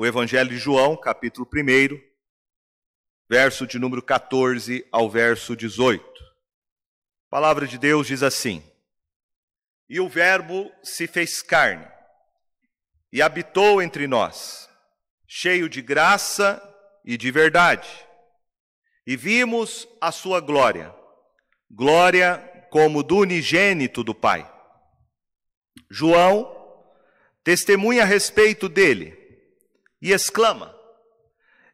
o Evangelho de João, capítulo 1, verso de número 14 ao verso 18. A palavra de Deus diz assim: E o Verbo se fez carne e habitou entre nós, cheio de graça e de verdade. E vimos a sua glória, glória como do unigênito do Pai. João testemunha a respeito dele e exclama: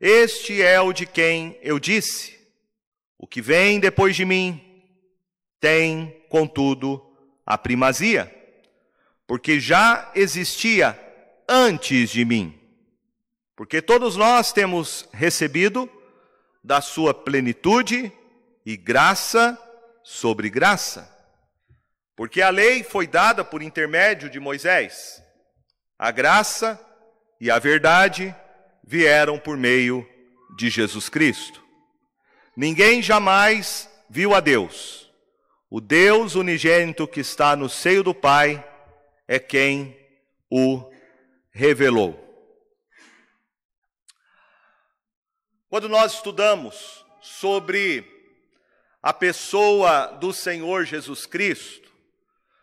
Este é o de quem eu disse: O que vem depois de mim tem, contudo, a primazia, porque já existia antes de mim. Porque todos nós temos recebido da sua plenitude e graça sobre graça. Porque a lei foi dada por intermédio de Moisés, a graça e a verdade vieram por meio de Jesus Cristo. Ninguém jamais viu a Deus. O Deus unigênito que está no seio do Pai é quem o revelou. Quando nós estudamos sobre a pessoa do Senhor Jesus Cristo,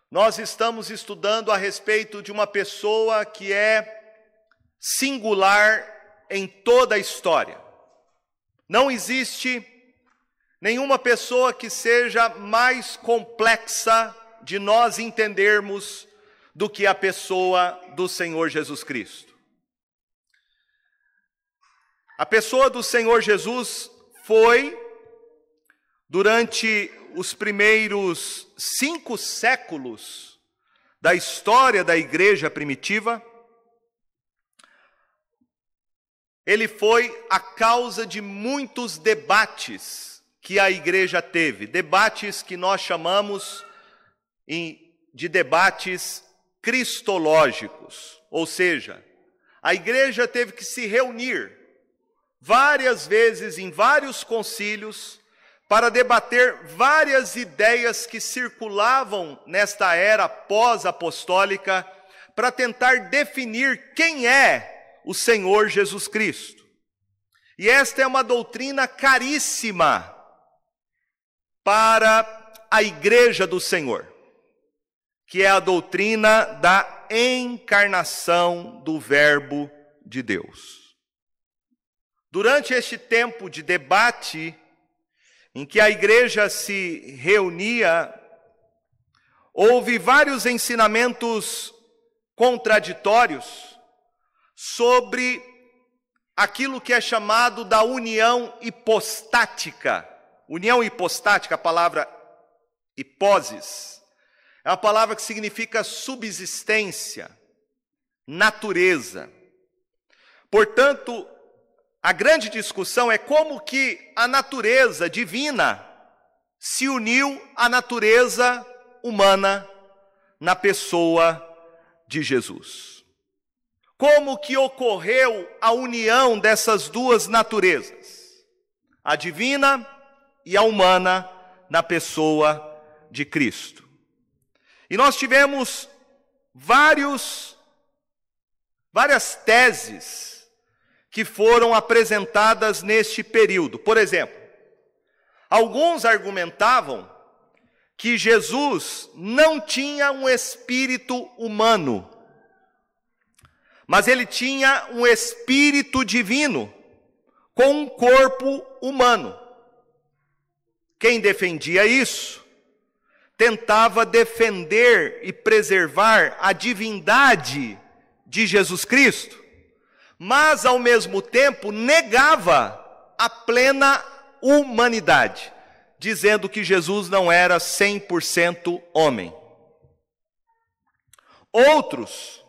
nós estamos estudando a respeito de uma pessoa que é singular em toda a história. Não existe nenhuma pessoa que seja mais complexa de nós entendermos do que a pessoa do Senhor Jesus Cristo. A pessoa do Senhor Jesus foi, durante os primeiros cinco séculos da história da igreja primitiva, ele foi a causa de muitos debates que a igreja teve, debates que nós chamamos de debates cristológicos, ou seja, a igreja teve que se reunir várias vezes em vários concílios para debater várias ideias que circulavam nesta era pós-apostólica para tentar definir quem é o Senhor Jesus Cristo. E esta é uma doutrina caríssima para a igreja do Senhor que é a doutrina da encarnação do Verbo de Deus. Durante este tempo de debate, em que a igreja se reunia, houve vários ensinamentos contraditórios sobre aquilo que é chamado da união hipostática. União hipostática, a palavra hipósis é uma palavra que significa subsistência, natureza. Portanto, a grande discussão é como que a natureza divina se uniu à natureza humana na pessoa de Jesus. Como que ocorreu a união dessas duas naturezas, a divina e a humana, na pessoa de Cristo? E nós tivemos vários, várias teses que foram apresentadas neste período. Por exemplo, alguns argumentavam que Jesus não tinha um espírito humano, mas ele tinha um espírito divino com um corpo humano. Quem defendia isso tentava defender e preservar a divindade de Jesus Cristo, mas ao mesmo tempo negava a plena humanidade, dizendo que Jesus não era 100% homem. Outros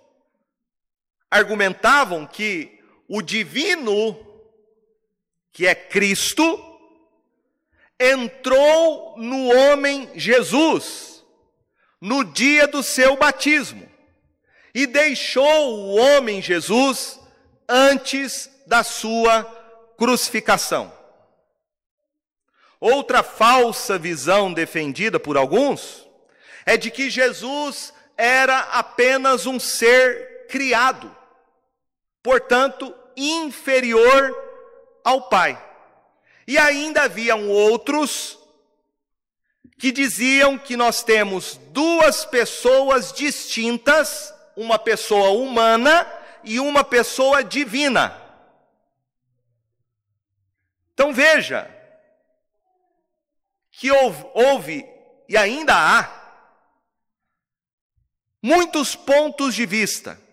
argumentavam que o divino, que é Cristo, entrou no homem Jesus no dia do seu batismo e deixou o homem Jesus antes da sua crucificação. Outra falsa visão defendida por alguns é de que Jesus era apenas um ser criado, portanto, inferior ao Pai. E ainda haviam outros que diziam que nós temos duas pessoas distintas, uma pessoa humana e uma pessoa divina. Então veja que houve, houve e ainda há muitos pontos de vista.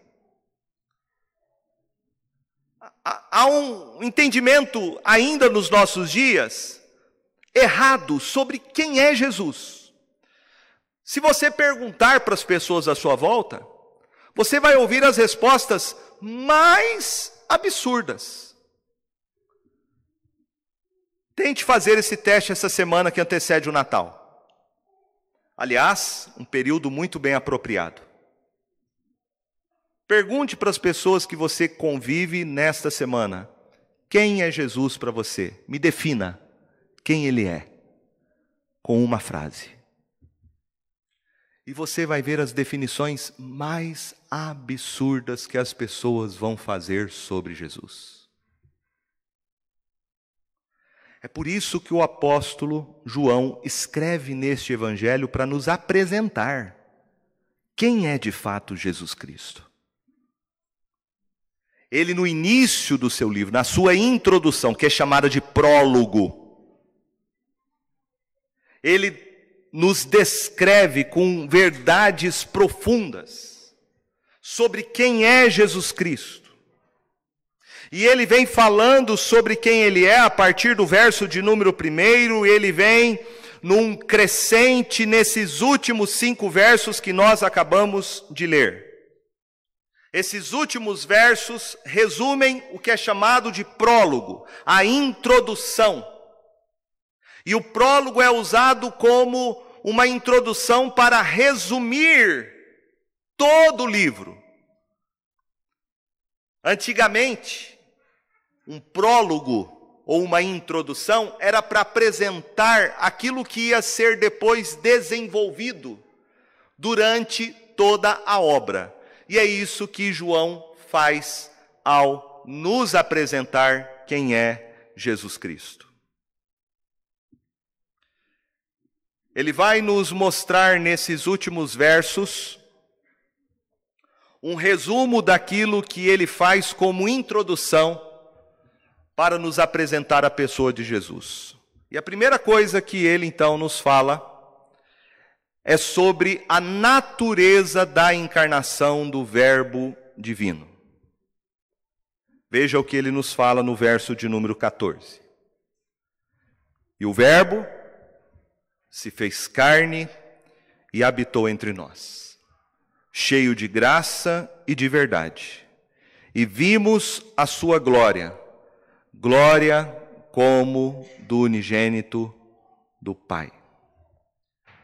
Há um entendimento ainda nos nossos dias errado sobre quem é Jesus. Se você perguntar para as pessoas à sua volta, você vai ouvir as respostas mais absurdas. Tente fazer esse teste essa semana que antecede o Natal. Aliás, um período muito bem apropriado. Pergunte para as pessoas que você convive nesta semana: quem é Jesus para você? Me defina quem ele é, com uma frase. E você vai ver as definições mais absurdas que as pessoas vão fazer sobre Jesus. É por isso que o apóstolo João escreve neste evangelho para nos apresentar quem é de fato Jesus Cristo. Ele, no início do seu livro, na sua introdução, que é chamada de prólogo, ele nos descreve com verdades profundas sobre quem é Jesus Cristo e ele vem falando sobre quem ele é a partir do verso de número primeiro, ele vem num crescente nesses últimos cinco versos que nós acabamos de ler. Esses últimos versos resumem o que é chamado de prólogo, a introdução. E o prólogo é usado como uma introdução para resumir todo o livro. Antigamente, um prólogo ou uma introdução era para apresentar aquilo que ia ser depois desenvolvido durante toda a obra. E é isso que João faz ao nos apresentar quem é Jesus Cristo. Ele vai nos mostrar nesses últimos versos um resumo daquilo que ele faz como introdução para nos apresentar a pessoa de Jesus. E a primeira coisa que ele então nos fala é sobre a natureza da encarnação do Verbo divino. Veja o que ele nos fala no verso de número 14. E o Verbo se fez carne e habitou entre nós, cheio de graça e de verdade, e vimos a sua glória glória como do unigênito do Pai.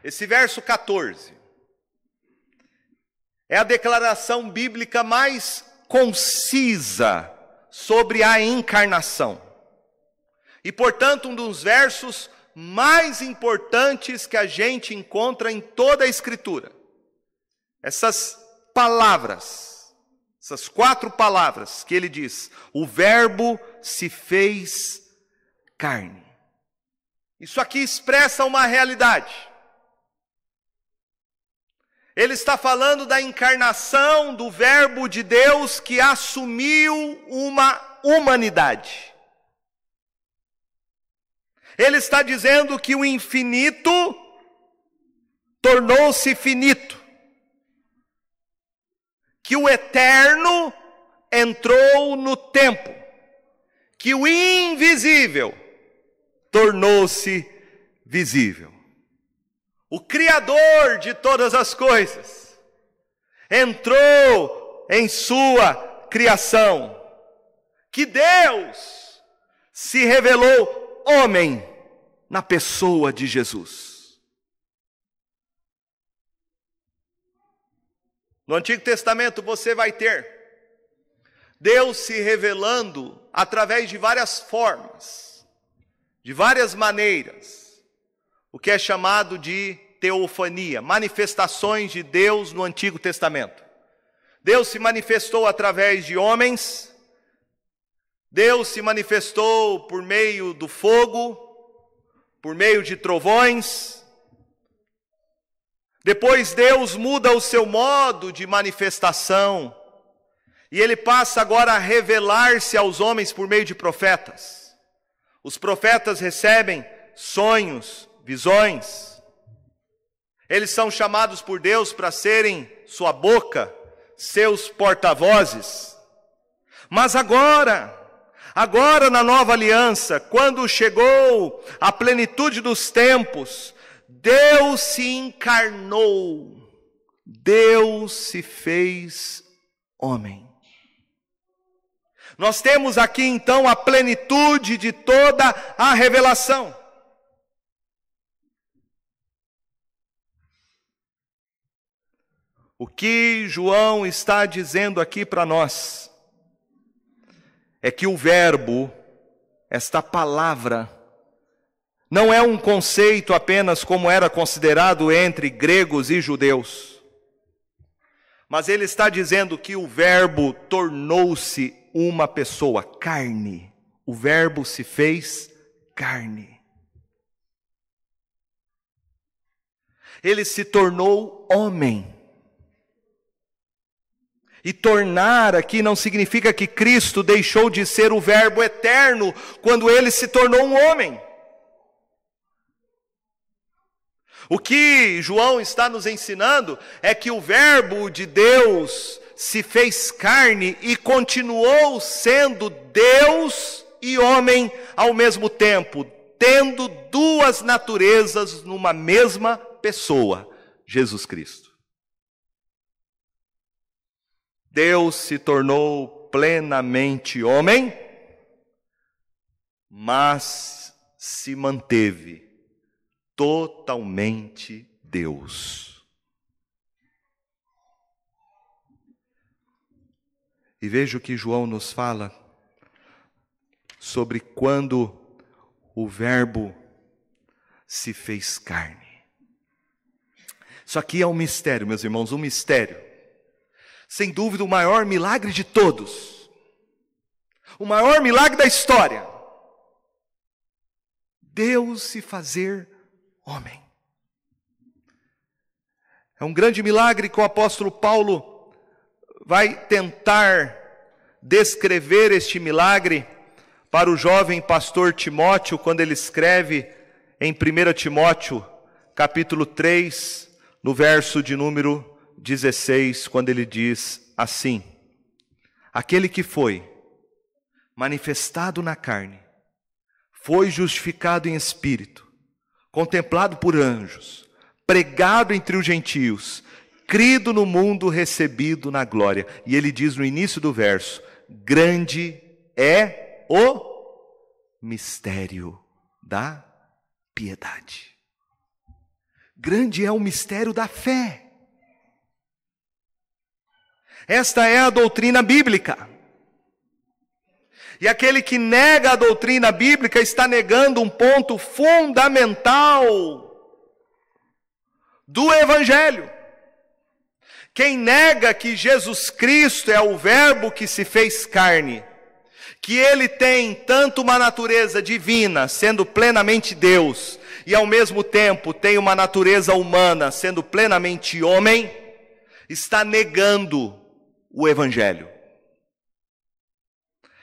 Esse verso 14 é a declaração bíblica mais concisa sobre a encarnação. E, portanto, um dos versos mais importantes que a gente encontra em toda a Escritura. Essas palavras essas quatro palavras que ele diz: o Verbo se fez carne. Isso aqui expressa uma realidade. Ele está falando da encarnação do Verbo de Deus que assumiu uma humanidade. Ele está dizendo que o infinito tornou-se finito que o eterno entrou no tempo, que o invisível tornou-se visível. O Criador de todas as coisas entrou em sua criação, que Deus se revelou homem na pessoa de Jesus. No Antigo Testamento você vai ter Deus se revelando através de várias formas, de várias maneiras, o que é chamado de teofania, manifestações de Deus no Antigo Testamento. Deus se manifestou através de homens, Deus se manifestou por meio do fogo, por meio de trovões. Depois Deus muda o seu modo de manifestação, e ele passa agora a revelar-se aos homens por meio de profetas. Os profetas recebem sonhos, visões. Eles são chamados por Deus para serem sua boca, seus porta-vozes. Mas agora, agora na nova aliança, quando chegou a plenitude dos tempos, Deus se encarnou, Deus se fez homem. Nós temos aqui então a plenitude de toda a revelação. O que João está dizendo aqui para nós é que o Verbo, esta palavra, não é um conceito apenas como era considerado entre gregos e judeus, mas ele está dizendo que o Verbo tornou-se uma pessoa, carne. O Verbo se fez carne. Ele se tornou homem. E tornar aqui não significa que Cristo deixou de ser o Verbo eterno quando ele se tornou um homem. O que João está nos ensinando é que o Verbo de Deus se fez carne e continuou sendo Deus e homem ao mesmo tempo, tendo duas naturezas numa mesma pessoa, Jesus Cristo. Deus se tornou plenamente homem, mas se manteve totalmente Deus. E veja o que João nos fala sobre quando o Verbo se fez carne. Isso aqui é um mistério, meus irmãos, um mistério. Sem dúvida, o maior milagre de todos. O maior milagre da história. Deus se fazer homem. É um grande milagre que o apóstolo Paulo vai tentar descrever este milagre para o jovem pastor Timóteo, quando ele escreve em 1 Timóteo, capítulo 3, no verso de número 16, quando ele diz assim: Aquele que foi manifestado na carne, foi justificado em espírito, contemplado por anjos, pregado entre os gentios, crido no mundo, recebido na glória. E ele diz no início do verso: grande é o mistério da piedade. Grande é o mistério da fé. Esta é a doutrina bíblica. E aquele que nega a doutrina bíblica está negando um ponto fundamental do Evangelho. Quem nega que Jesus Cristo é o Verbo que se fez carne, que ele tem tanto uma natureza divina, sendo plenamente Deus, e ao mesmo tempo tem uma natureza humana, sendo plenamente homem, está negando o Evangelho.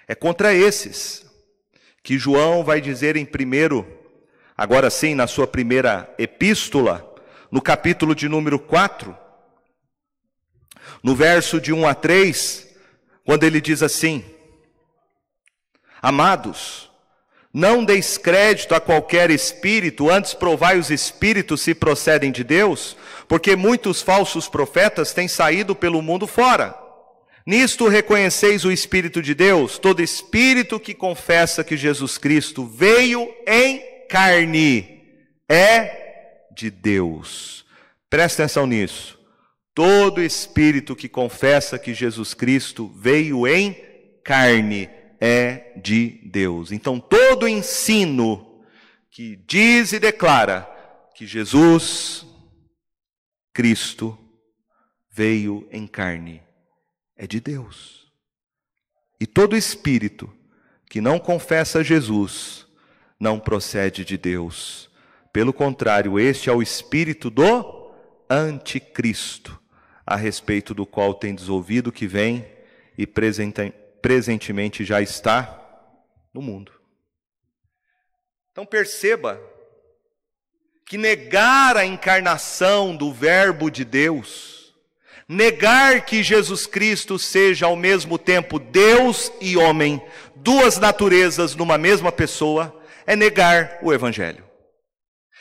É contra esses que João vai dizer em primeiro, agora sim, na sua primeira epístola, no capítulo de número 4, no verso de 1 a 3, quando ele diz assim: Amados, não deis crédito a qualquer espírito, antes provai os espíritos se procedem de Deus, porque muitos falsos profetas têm saído pelo mundo fora. Nisto reconheceis o Espírito de Deus, todo espírito que confessa que Jesus Cristo veio em carne é de Deus. Presta atenção nisso. Todo espírito que confessa que Jesus Cristo veio em carne é de Deus. Então, todo ensino que diz e declara que Jesus Cristo veio em carne é de Deus. E todo espírito que não confessa Jesus não procede de Deus. Pelo contrário, este é o espírito do anticristo, a respeito do qual tendes ouvido que vem e presentemente já está no mundo. Então perceba que negar a encarnação do Verbo de Deus, negar que Jesus Cristo seja ao mesmo tempo Deus e homem, duas naturezas numa mesma pessoa, é negar o Evangelho.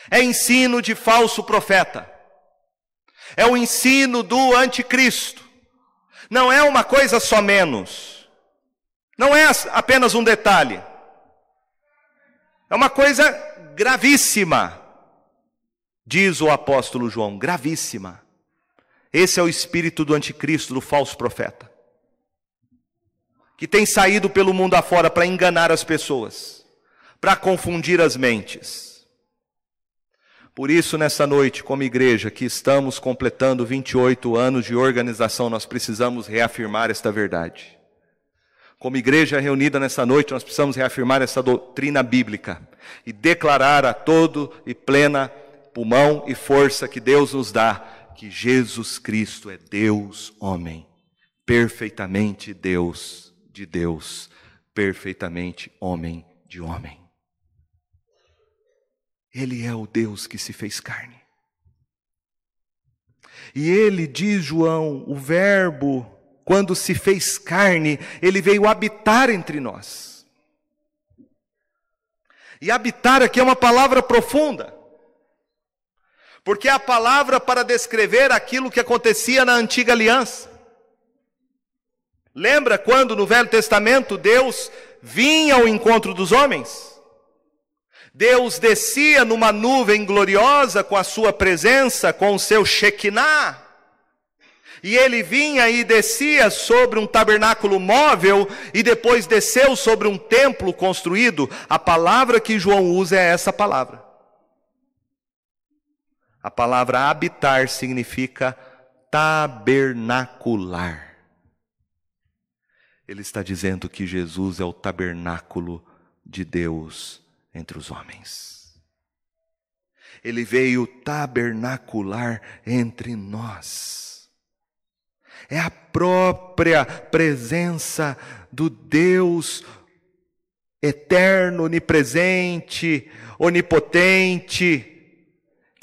É ensino de falso profeta. É o ensino do anticristo. Não é uma coisa só menos. Não é apenas um detalhe. É uma coisa gravíssima, diz o apóstolo João, gravíssima. Esse é o espírito do anticristo, do falso profeta, que tem saído pelo mundo afora para enganar as pessoas, para confundir as mentes. Por isso, nessa noite, como igreja que estamos completando 28 anos de organização, nós precisamos reafirmar esta verdade. Como igreja reunida nessa noite, nós precisamos reafirmar essa doutrina bíblica e declarar a todo e plena pulmão e força que Deus nos dá que Jesus Cristo é Deus homem, perfeitamente Deus de Deus, perfeitamente homem de homem. Ele é o Deus que se fez carne. E ele, diz João, o Verbo quando se fez carne, ele veio habitar entre nós. E habitar aqui é uma palavra profunda, porque é a palavra para descrever aquilo que acontecia na antiga aliança. Lembra quando no Velho Testamento Deus vinha ao encontro dos homens? Deus descia numa nuvem gloriosa com a sua presença, com o seu Shekinah. E ele vinha e descia sobre um tabernáculo móvel e depois desceu sobre um templo construído. A palavra que João usa é essa palavra. A palavra habitar significa tabernacular. Ele está dizendo que Jesus é o tabernáculo de Deus entre os homens. Ele veio tabernacular entre nós é a própria presença do Deus eterno, onipresente, onipotente,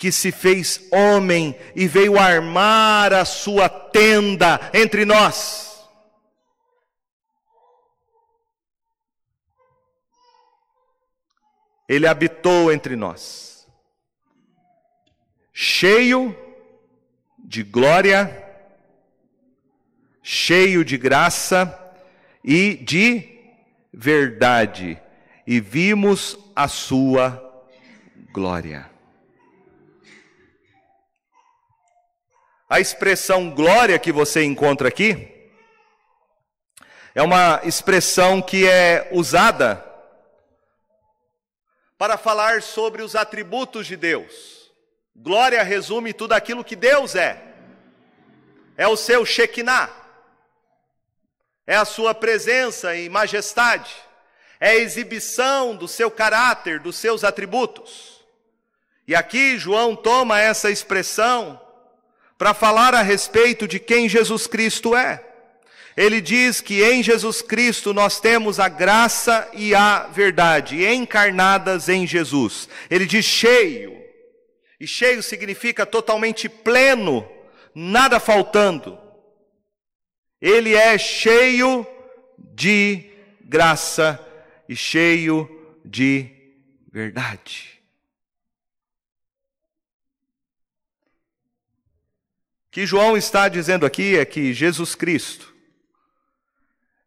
que se fez homem e veio armar a sua tenda entre nós. Ele habitou entre nós, cheio de glória cheio de graça e de verdade, e vimos a sua glória. A expressão glória que você encontra aqui é uma expressão que é usada para falar sobre os atributos de Deus. Glória resume tudo aquilo que Deus é. É o seu Shekinah é a sua presença e majestade, é a exibição do seu caráter, dos seus atributos. E aqui João toma essa expressão para falar a respeito de quem Jesus Cristo é. Ele diz que em Jesus Cristo nós temos a graça e a verdade encarnadas em Jesus. Ele diz cheio. E cheio significa totalmente pleno, nada faltando. Ele é cheio de graça e cheio de verdade. Que João está dizendo aqui é que Jesus Cristo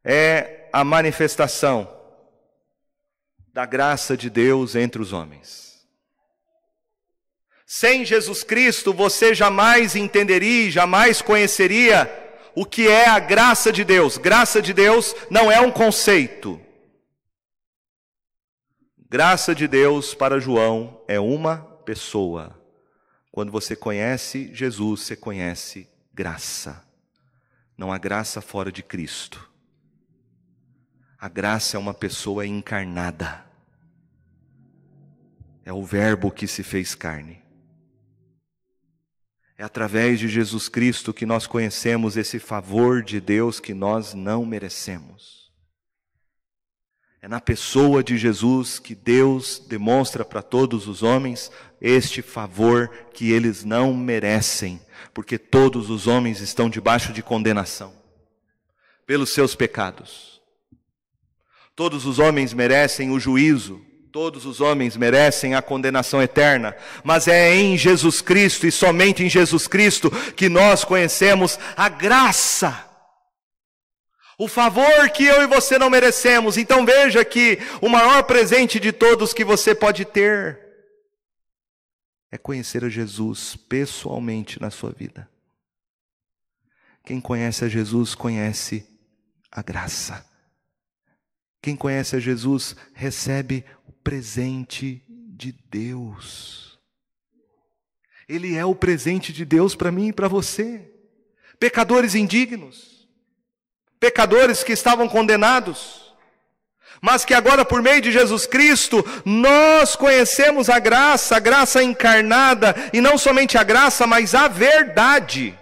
é a manifestação da graça de Deus entre os homens. Sem Jesus Cristo, você jamais entenderia, jamais conheceria o que é a graça de Deus. Graça de Deus não é um conceito. Graça de Deus para João é uma pessoa. Quando você conhece Jesus, você conhece graça. Não há graça fora de Cristo. A graça é uma pessoa encarnada. É o Verbo que se fez carne. É através de Jesus Cristo que nós conhecemos esse favor de Deus que nós não merecemos. É na pessoa de Jesus que Deus demonstra para todos os homens este favor que eles não merecem, porque todos os homens estão debaixo de condenação pelos seus pecados. Todos os homens merecem o juízo, todos os homens merecem a condenação eterna, mas é em Jesus Cristo e somente em Jesus Cristo que nós conhecemos a graça. O favor que eu e você não merecemos. Então veja que o maior presente de todos que você pode ter é conhecer a Jesus pessoalmente na sua vida. Quem conhece a Jesus conhece a graça. Quem conhece a Jesus recebe o presente de Deus. Ele é o presente de Deus para mim e para você. Pecadores indignos, pecadores que estavam condenados, mas que agora, por meio de Jesus Cristo, nós conhecemos a graça, a graça encarnada, e não somente a graça, mas a verdade.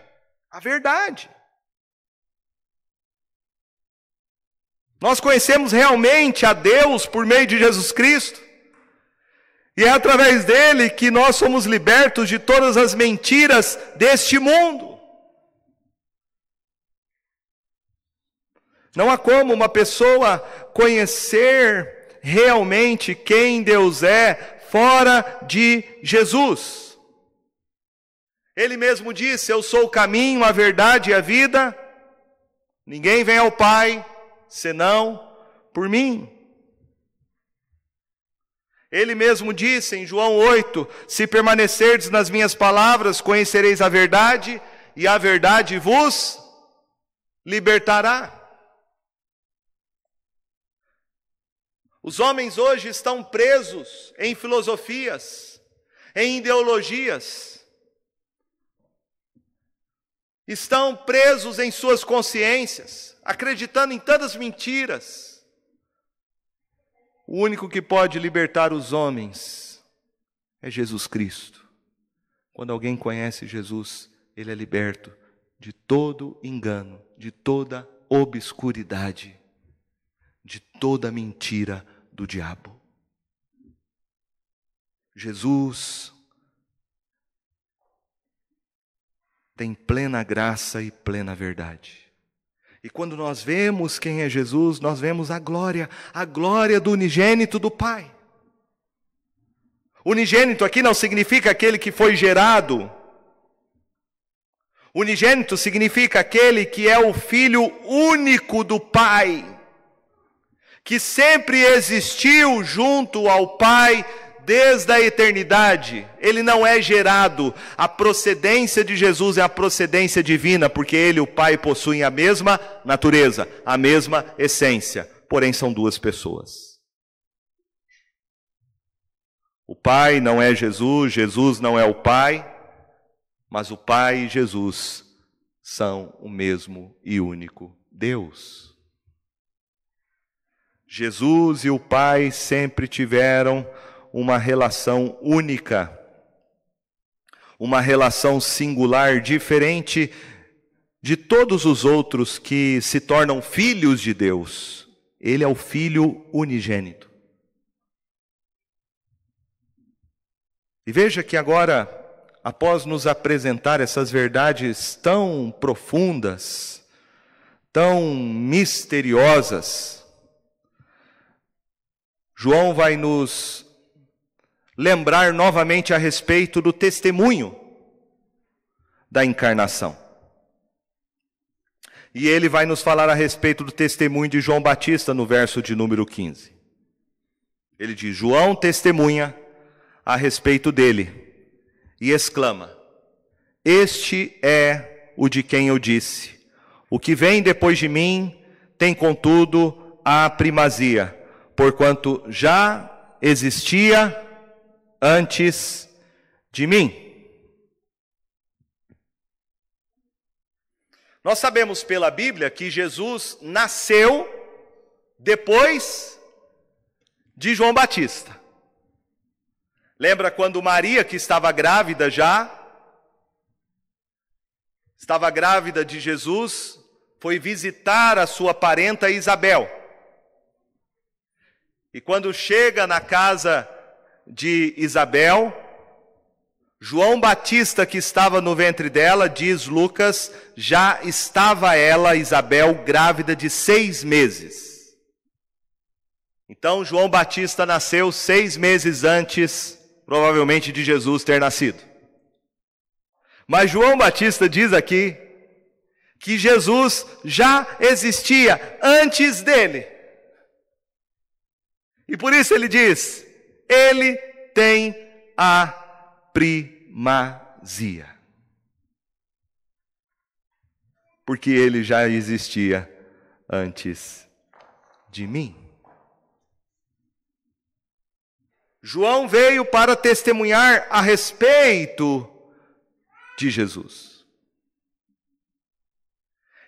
A verdade. Nós conhecemos realmente a Deus por meio de Jesus Cristo. E é através dele que nós somos libertos de todas as mentiras deste mundo. Não há como uma pessoa conhecer realmente quem Deus é fora de Jesus. Ele mesmo disse: Eu sou o caminho, a verdade e a vida. Ninguém vem ao Pai senão por mim. Ele mesmo disse em João 8: Se permanecerdes nas minhas palavras, conhecereis a verdade, e a verdade vos libertará. Os homens hoje estão presos em filosofias, em ideologias, estão presos em suas consciências, acreditando em tantas mentiras. O único que pode libertar os homens é Jesus Cristo. Quando alguém conhece Jesus, ele é liberto de todo engano, de toda obscuridade, de toda mentira do diabo. Jesus tem plena graça e plena verdade. E quando nós vemos quem é Jesus, nós vemos a glória, a glória do unigênito do Pai. Unigênito aqui não significa aquele que foi gerado. Unigênito significa aquele que é o filho único do Pai, que sempre existiu junto ao Pai desde a eternidade, ele não é gerado. A procedência de Jesus é a procedência divina, porque ele e o Pai possuem a mesma natureza, a mesma essência, porém são duas pessoas. O Pai não é Jesus, Jesus não é o Pai, mas o Pai e Jesus são o mesmo e único Deus. Jesus e o Pai sempre tiveram uma relação única, uma relação singular, diferente de todos os outros que se tornam filhos de Deus. Ele é o filho unigênito. E veja que agora, após nos apresentar essas verdades tão profundas, tão misteriosas, João vai nos lembrar novamente a respeito do testemunho da encarnação. E ele vai nos falar a respeito do testemunho de João Batista no verso de número 15. Ele diz: João testemunha a respeito dele e exclama: Este é o de quem eu disse: O que vem depois de mim tem, contudo, a primazia, porquanto já existia antes de mim. Nós sabemos pela Bíblia que Jesus nasceu depois de João Batista. Lembra quando Maria, que estava grávida já, estava grávida de Jesus, foi visitar a sua parenta Isabel. E quando chega na casa de Isabel, João Batista, que estava no ventre dela, diz Lucas, já estava ela, Isabel, grávida de seis meses. Então, João Batista nasceu seis meses antes, provavelmente, de Jesus ter nascido. Mas João Batista diz aqui que Jesus já existia antes dele. E por isso ele diz: ele tem a primazia. Porque ele já existia antes de mim. João veio para testemunhar a respeito de Jesus.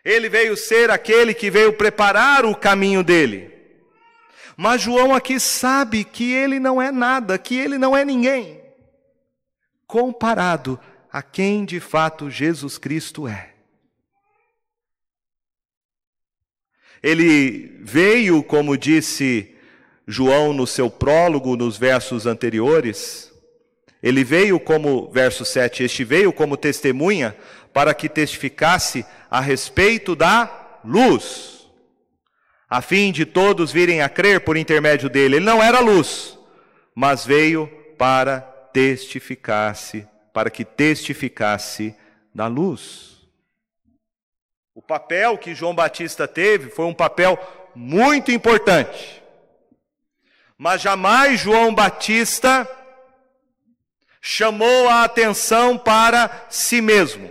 Ele veio ser aquele que veio preparar o caminho dele. Mas João aqui sabe que ele não é nada, que ele não é ninguém, comparado a quem de fato Jesus Cristo é. Ele veio, como disse João no seu prólogo, nos versos anteriores, ele veio como, verso 7, este veio como testemunha para que testificasse a respeito da luz, a fim de todos virem a crer por intermédio dele. Ele não era luz, mas veio para testificasse, para que testificasse da luz. O papel que João Batista teve foi um papel muito importante. Mas jamais João Batista chamou a atenção para si mesmo.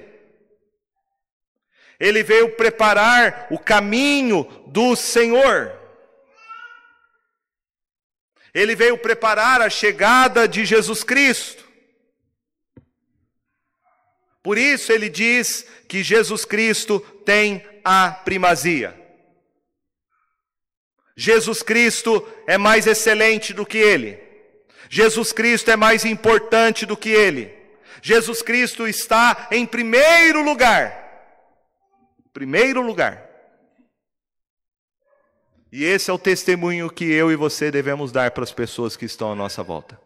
Ele veio preparar o caminho do Senhor. Ele veio preparar a chegada de Jesus Cristo. Por isso ele diz que Jesus Cristo tem a primazia. Jesus Cristo é mais excelente do que ele. Jesus Cristo é mais importante do que ele. Jesus Cristo está em primeiro lugar. Primeiro lugar. E esse é o testemunho que eu e você devemos dar para as pessoas que estão à nossa volta.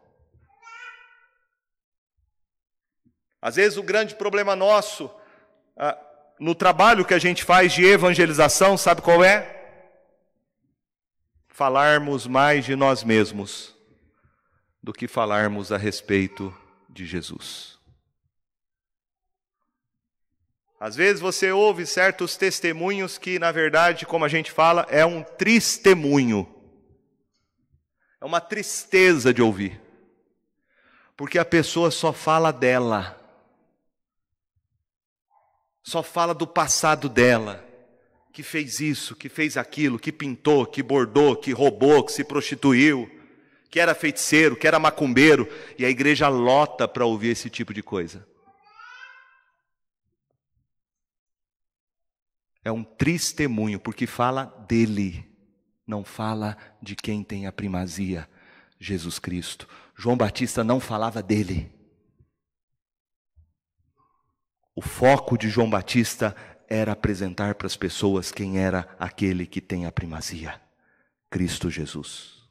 Às vezes o grande problema nosso ah, no trabalho que a gente faz de evangelização, sabe qual é? Falarmos mais de nós mesmos do que falarmos a respeito de Jesus. Às vezes você ouve certos testemunhos que, na verdade, como a gente fala, é um tristemunho. É uma tristeza de ouvir. Porque a pessoa só fala dela. Só fala do passado dela. Que fez isso, que fez aquilo, que pintou, que bordou, que roubou, que se prostituiu que era feiticeiro, que era macumbeiro, e a igreja lota para ouvir esse tipo de coisa. É um testemunho, porque fala dele, não fala de quem tem a primazia, Jesus Cristo. João Batista não falava dele. O foco de João Batista era apresentar para as pessoas quem era aquele que tem a primazia: Cristo Jesus.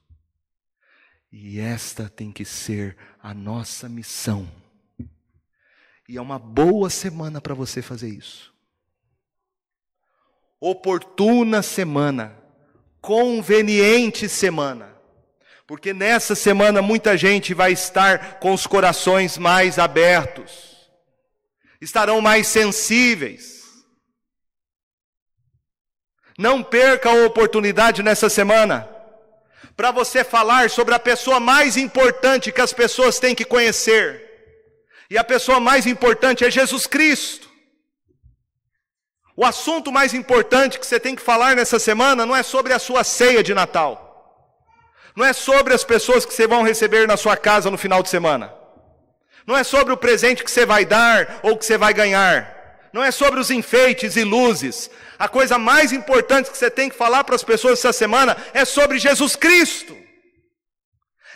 E esta tem que ser a nossa missão. E é uma boa semana para você fazer isso. Oportuna semana, conveniente semana. Porque nessa semana muita gente vai estar com os corações mais abertos, estarão mais sensíveis. Não perca a oportunidade nessa semana para você falar sobre a pessoa mais importante que as pessoas têm que conhecer. E a pessoa mais importante é Jesus Cristo. O assunto mais importante que você tem que falar nessa semana não é sobre a sua ceia de Natal. Não é sobre as pessoas que você vão receber na sua casa no final de semana. Não é sobre o presente que você vai dar ou que você vai ganhar. não é sobre os enfeites e luzes. A coisa mais importante que você tem que falar para as pessoas essa semana é sobre Jesus Cristo.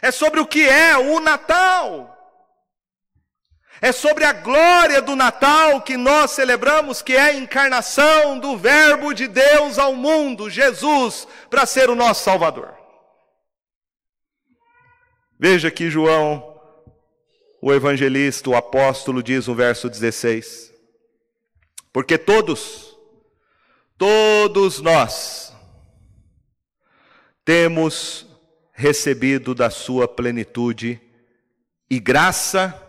É sobre o que é o Natal. É sobre a glória do Natal que nós celebramos, que é a encarnação do Verbo de Deus ao mundo, Jesus, para ser o nosso Salvador. Veja que João, o evangelista, o apóstolo, diz no verso 16: Porque todos, todos nós, temos recebido da sua plenitude e graça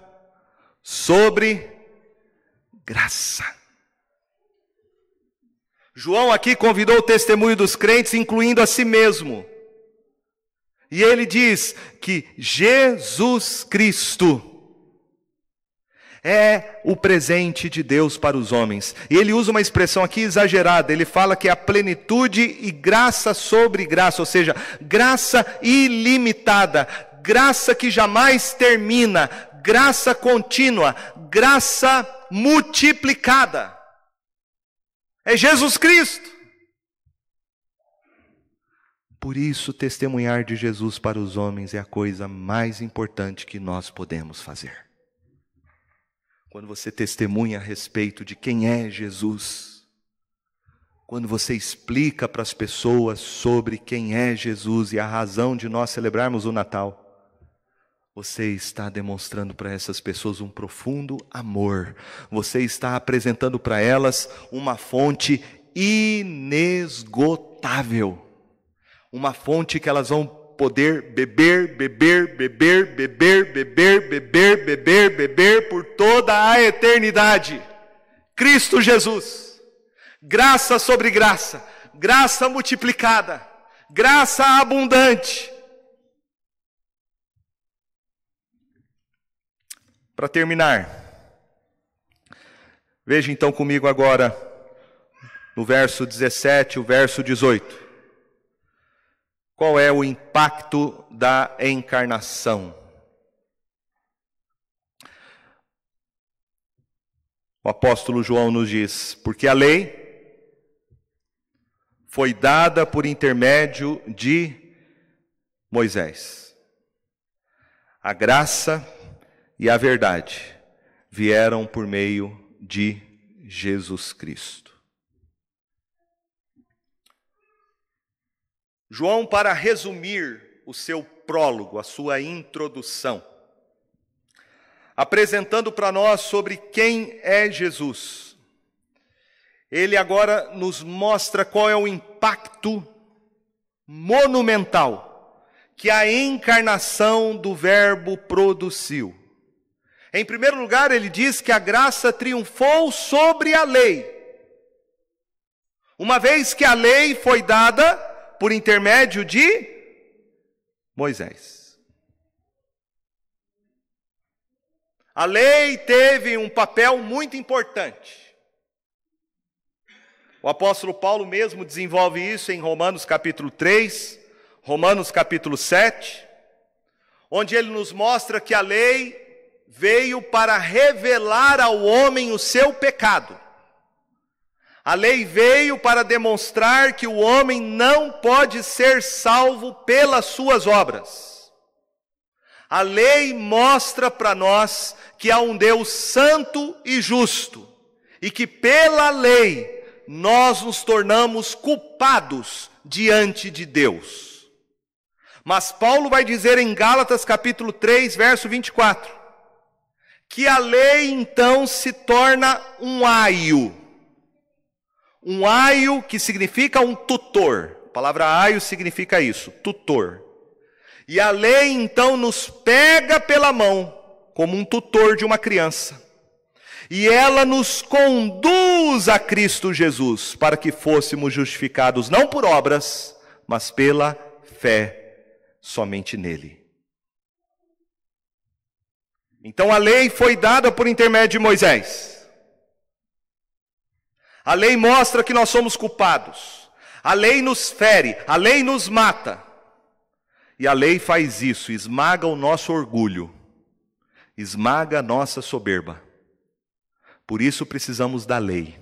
sobre graça. João aqui convidou o testemunho dos crentes, incluindo a si mesmo. E ele diz que Jesus Cristo é o presente de Deus para os homens. E ele usa uma expressão aqui exagerada, ele fala que é a plenitude e graça sobre graça, ou seja, graça ilimitada, graça que jamais termina, graça contínua, graça multiplicada. É Jesus Cristo. Por isso, testemunhar de Jesus para os homens é a coisa mais importante que nós podemos fazer. Quando você testemunha a respeito de quem é Jesus, quando você explica para as pessoas sobre quem é Jesus e a razão de nós celebrarmos o Natal, você está demonstrando para essas pessoas um profundo amor. Você está apresentando para elas uma fonte inesgotável. Uma fonte que elas vão poder beber, beber, beber, beber, beber, beber, beber, beber por toda a eternidade. Cristo Jesus. Graça sobre graça, graça multiplicada, graça abundante Para terminar, veja então comigo agora no verso 17, o verso 18. Qual é o impacto da encarnação? O apóstolo João nos diz: porque a lei foi dada por intermédio de Moisés. A graça e a verdade vieram por meio de Jesus Cristo. João, para resumir o seu prólogo, a sua introdução, apresentando para nós sobre quem é Jesus, ele agora nos mostra qual é o impacto monumental que a encarnação do Verbo produziu. Em primeiro lugar, ele diz que a graça triunfou sobre a lei. Uma vez que a lei foi dada por intermédio de Moisés. A lei teve um papel muito importante. O apóstolo Paulo mesmo desenvolve isso em Romanos capítulo 3, Romanos capítulo 7, onde ele nos mostra que a lei veio para revelar ao homem o seu pecado. A lei veio para demonstrar que o homem não pode ser salvo pelas suas obras. A lei mostra para nós que há um Deus santo e justo, e que pela lei nós nos tornamos culpados diante de Deus. Mas Paulo vai dizer em Gálatas capítulo 3, verso 24: que a lei então se torna um aio. Um aio que significa um tutor. A palavra aio significa isso, tutor. E a lei então nos pega pela mão, como um tutor de uma criança. E ela nos conduz a Cristo Jesus, para que fôssemos justificados não por obras, mas pela fé somente nele. Então a lei foi dada por intermédio de Moisés. A lei mostra que nós somos culpados. A lei nos fere, a lei nos mata. E a lei faz isso, esmaga o nosso orgulho, esmaga a nossa soberba, Por isso precisamos da lei.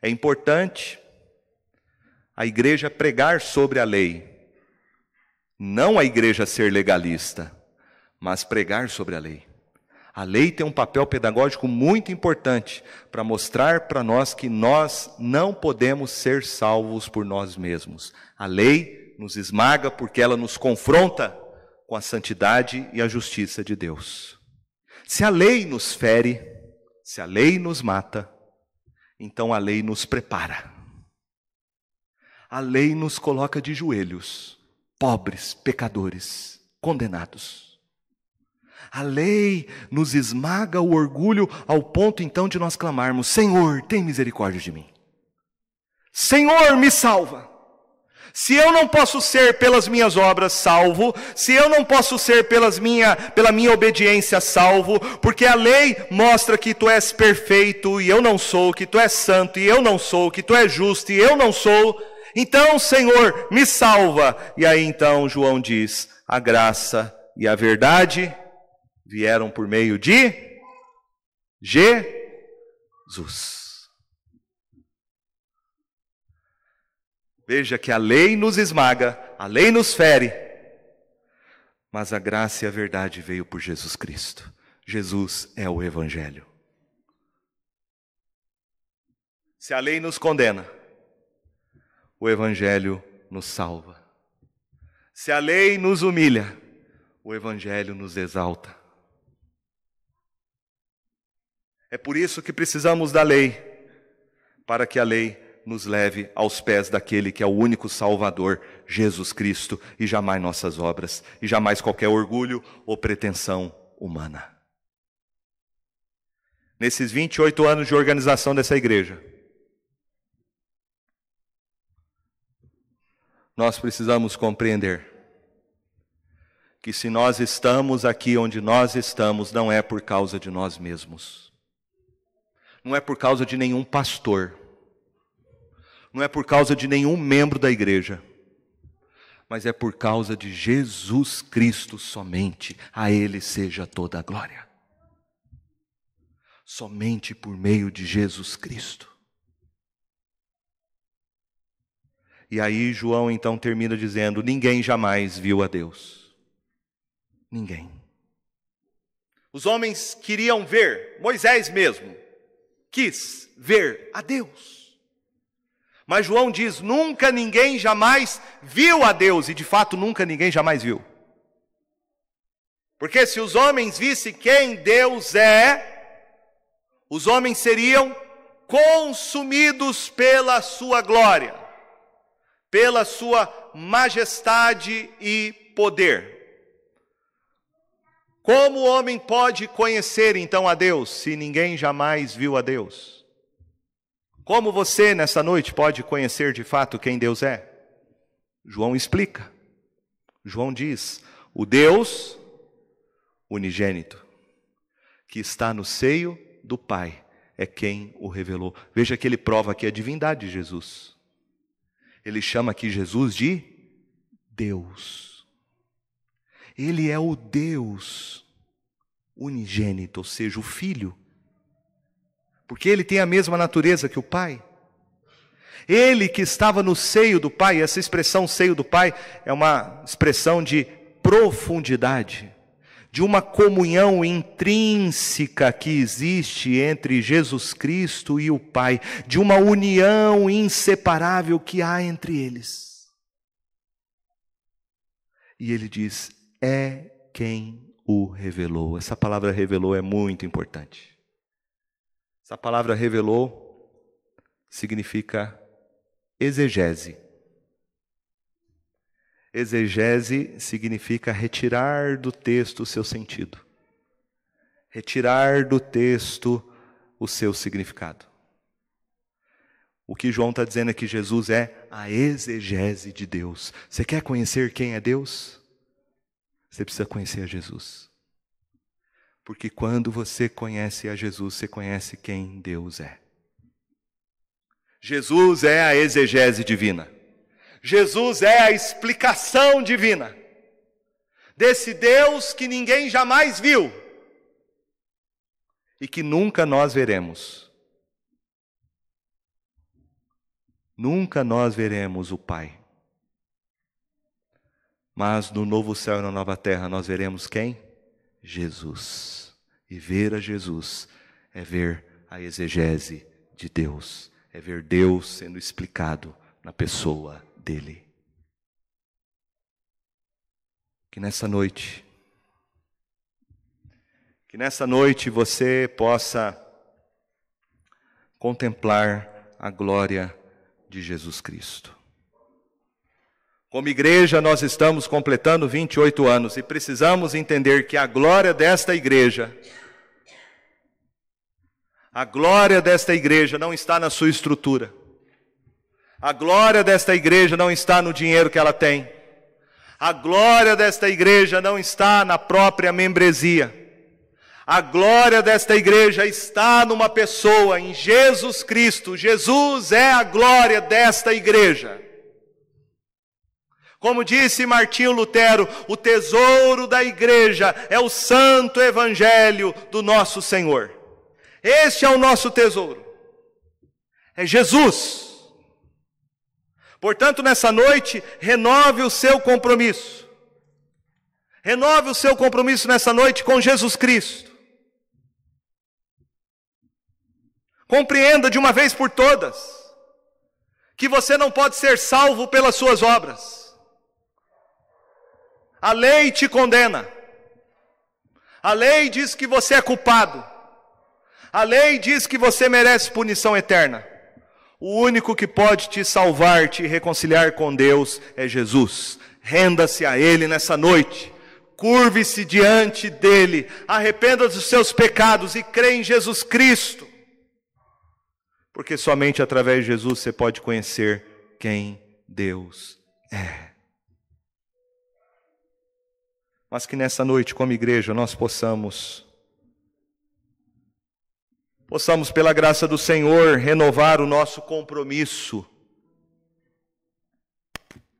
É importante a igreja pregar sobre a lei, não a igreja ser legalista, mas pregar sobre a lei. A lei tem um papel pedagógico muito importante para mostrar para nós que nós não podemos ser salvos por nós mesmos. A lei nos esmaga porque ela nos confronta com a santidade e a justiça de Deus. Se a lei nos fere, se a lei nos mata, então a lei nos prepara. A lei nos coloca de joelhos, pobres, pecadores, condenados. A lei nos esmaga o orgulho ao ponto então de nós clamarmos: Senhor, tem misericórdia de mim. Senhor, me salva. Se eu não posso ser pelas minhas obras salvo, se eu não posso ser pelas minha, pela minha obediência salvo, porque a lei mostra que tu és perfeito e eu não sou, que tu és santo e eu não sou, que tu és justo e eu não sou, então, Senhor, me salva. E aí então João diz: a graça e a verdade vieram por meio de Jesus. Veja que a lei nos esmaga, a lei nos fere, mas a graça e a verdade veio por Jesus Cristo. Jesus é o Evangelho. Se a lei nos condena, o Evangelho nos salva. Se a lei nos humilha, o Evangelho nos exalta. É por isso que precisamos da lei, para que a lei nos leve aos pés daquele que é o único Salvador, Jesus Cristo, e jamais nossas obras, e jamais qualquer orgulho ou pretensão humana. Nesses 28 anos de organização dessa igreja, nós precisamos compreender que se nós estamos aqui onde nós estamos, não é por causa de nós mesmos, não é por causa de nenhum pastor, não é por causa de nenhum membro da igreja, mas é por causa de Jesus Cristo somente. A Ele seja toda a glória. Somente por meio de Jesus Cristo. E aí João então termina dizendo: Ninguém jamais viu a Deus. Ninguém. Os homens queriam ver, Moisés mesmo quis ver a Deus. Mas João diz: nunca ninguém jamais viu a Deus, e de fato nunca ninguém jamais viu. Porque se os homens vissem quem Deus é, os homens seriam consumidos pela sua glória, pela sua majestade e poder. Como o homem pode conhecer então a Deus se ninguém jamais viu a Deus? Como você, nessa noite, pode conhecer de fato quem Deus é? João explica. João diz: o Deus unigênito, que está no seio do Pai, é quem o revelou. Veja que ele prova aqui a divindade de Jesus. Ele chama aqui Jesus de Deus. Ele é o Deus unigênito, ou seja, o Filho porque ele tem a mesma natureza que o Pai. Ele que estava no seio do Pai, essa expressão seio do Pai é uma expressão de profundidade, de uma comunhão intrínseca que existe entre Jesus Cristo e o Pai, de uma união inseparável que há entre eles. E ele diz: é quem o revelou. Essa palavra revelou é muito importante. Essa palavra revelou significa exegese. Exegese significa retirar do texto o seu sentido, retirar do texto o seu significado. O que João está dizendo é que Jesus é a exegese de Deus. Você quer conhecer quem é Deus? Você precisa conhecer a Jesus. Porque quando você conhece a Jesus, você conhece quem Deus é. Jesus é a exegese divina. Jesus é a explicação divina desse Deus que ninguém jamais viu e que nunca nós veremos. Nunca nós veremos o Pai. Mas no novo céu e na nova terra nós veremos quem? Jesus. E ver a Jesus é ver a exegese de Deus, é ver Deus sendo explicado na pessoa dele. Que nessa noite, que nessa noite você possa contemplar a glória de Jesus Cristo. Como igreja, nós estamos completando 28 anos e precisamos entender que a glória desta igreja, a glória desta igreja não está na sua estrutura, a glória desta igreja não está no dinheiro que ela tem, a glória desta igreja não está na própria membresia. A glória desta igreja está numa pessoa, em Jesus Cristo. Jesus é a glória desta igreja. Como disse Martinho Lutero, o tesouro da igreja é o santo evangelho do nosso Senhor. Este é o nosso tesouro. É Jesus. Portanto, nessa noite, renove o seu compromisso. Renove o seu compromisso nessa noite com Jesus Cristo. Compreenda de uma vez por todas que você não pode ser salvo pelas suas obras. A lei te condena. A lei diz que você é culpado. A lei diz que você merece punição eterna. O único que pode te salvar, te reconciliar com Deus é Jesus. Renda-se a Ele nessa noite. Curve-se diante dele. Arrependa dos seus pecados e crê em Jesus Cristo porque somente através de Jesus você pode conhecer quem Deus é. Mas que nessa noite, como igreja, nós possamos, possamos, pela graça do Senhor, renovar o nosso compromisso.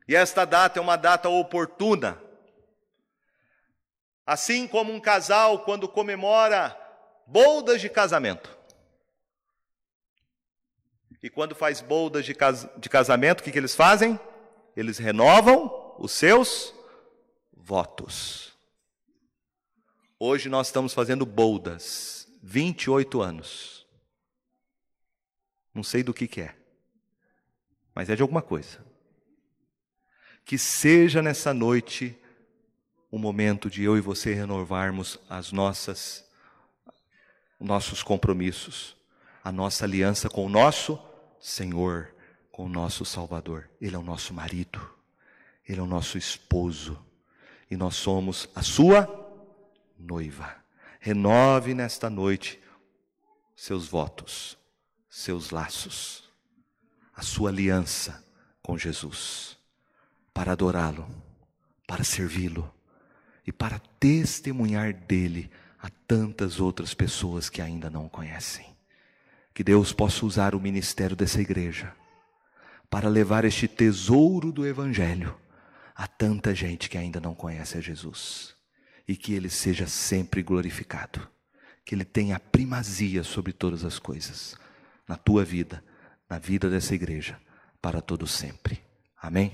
E esta data é uma data oportuna. Assim como um casal, quando comemora boldas de casamento, e quando faz boldas de, cas de casamento, o que, que eles fazem? Eles renovam os seus votos. Hoje nós estamos fazendo boldas, 28 anos. Não sei do que, que é, mas é de alguma coisa. Que seja nessa noite o momento de eu e você renovarmos as nossas nossos compromissos, a nossa aliança com o nosso Senhor com o nosso Salvador. Ele é o nosso marido, ele é o nosso esposo e nós somos a sua noiva. Renove nesta noite seus votos, seus laços, a sua aliança com Jesus, para adorá-lo, para servi-lo e para testemunhar dele a tantas outras pessoas que ainda não o conhecem. Que Deus possa usar o ministério dessa igreja para levar este tesouro do Evangelho a tanta gente que ainda não conhece a Jesus. E que Ele seja sempre glorificado. Que Ele tenha primazia sobre todas as coisas, na tua vida, na vida dessa igreja, para todo sempre. Amém?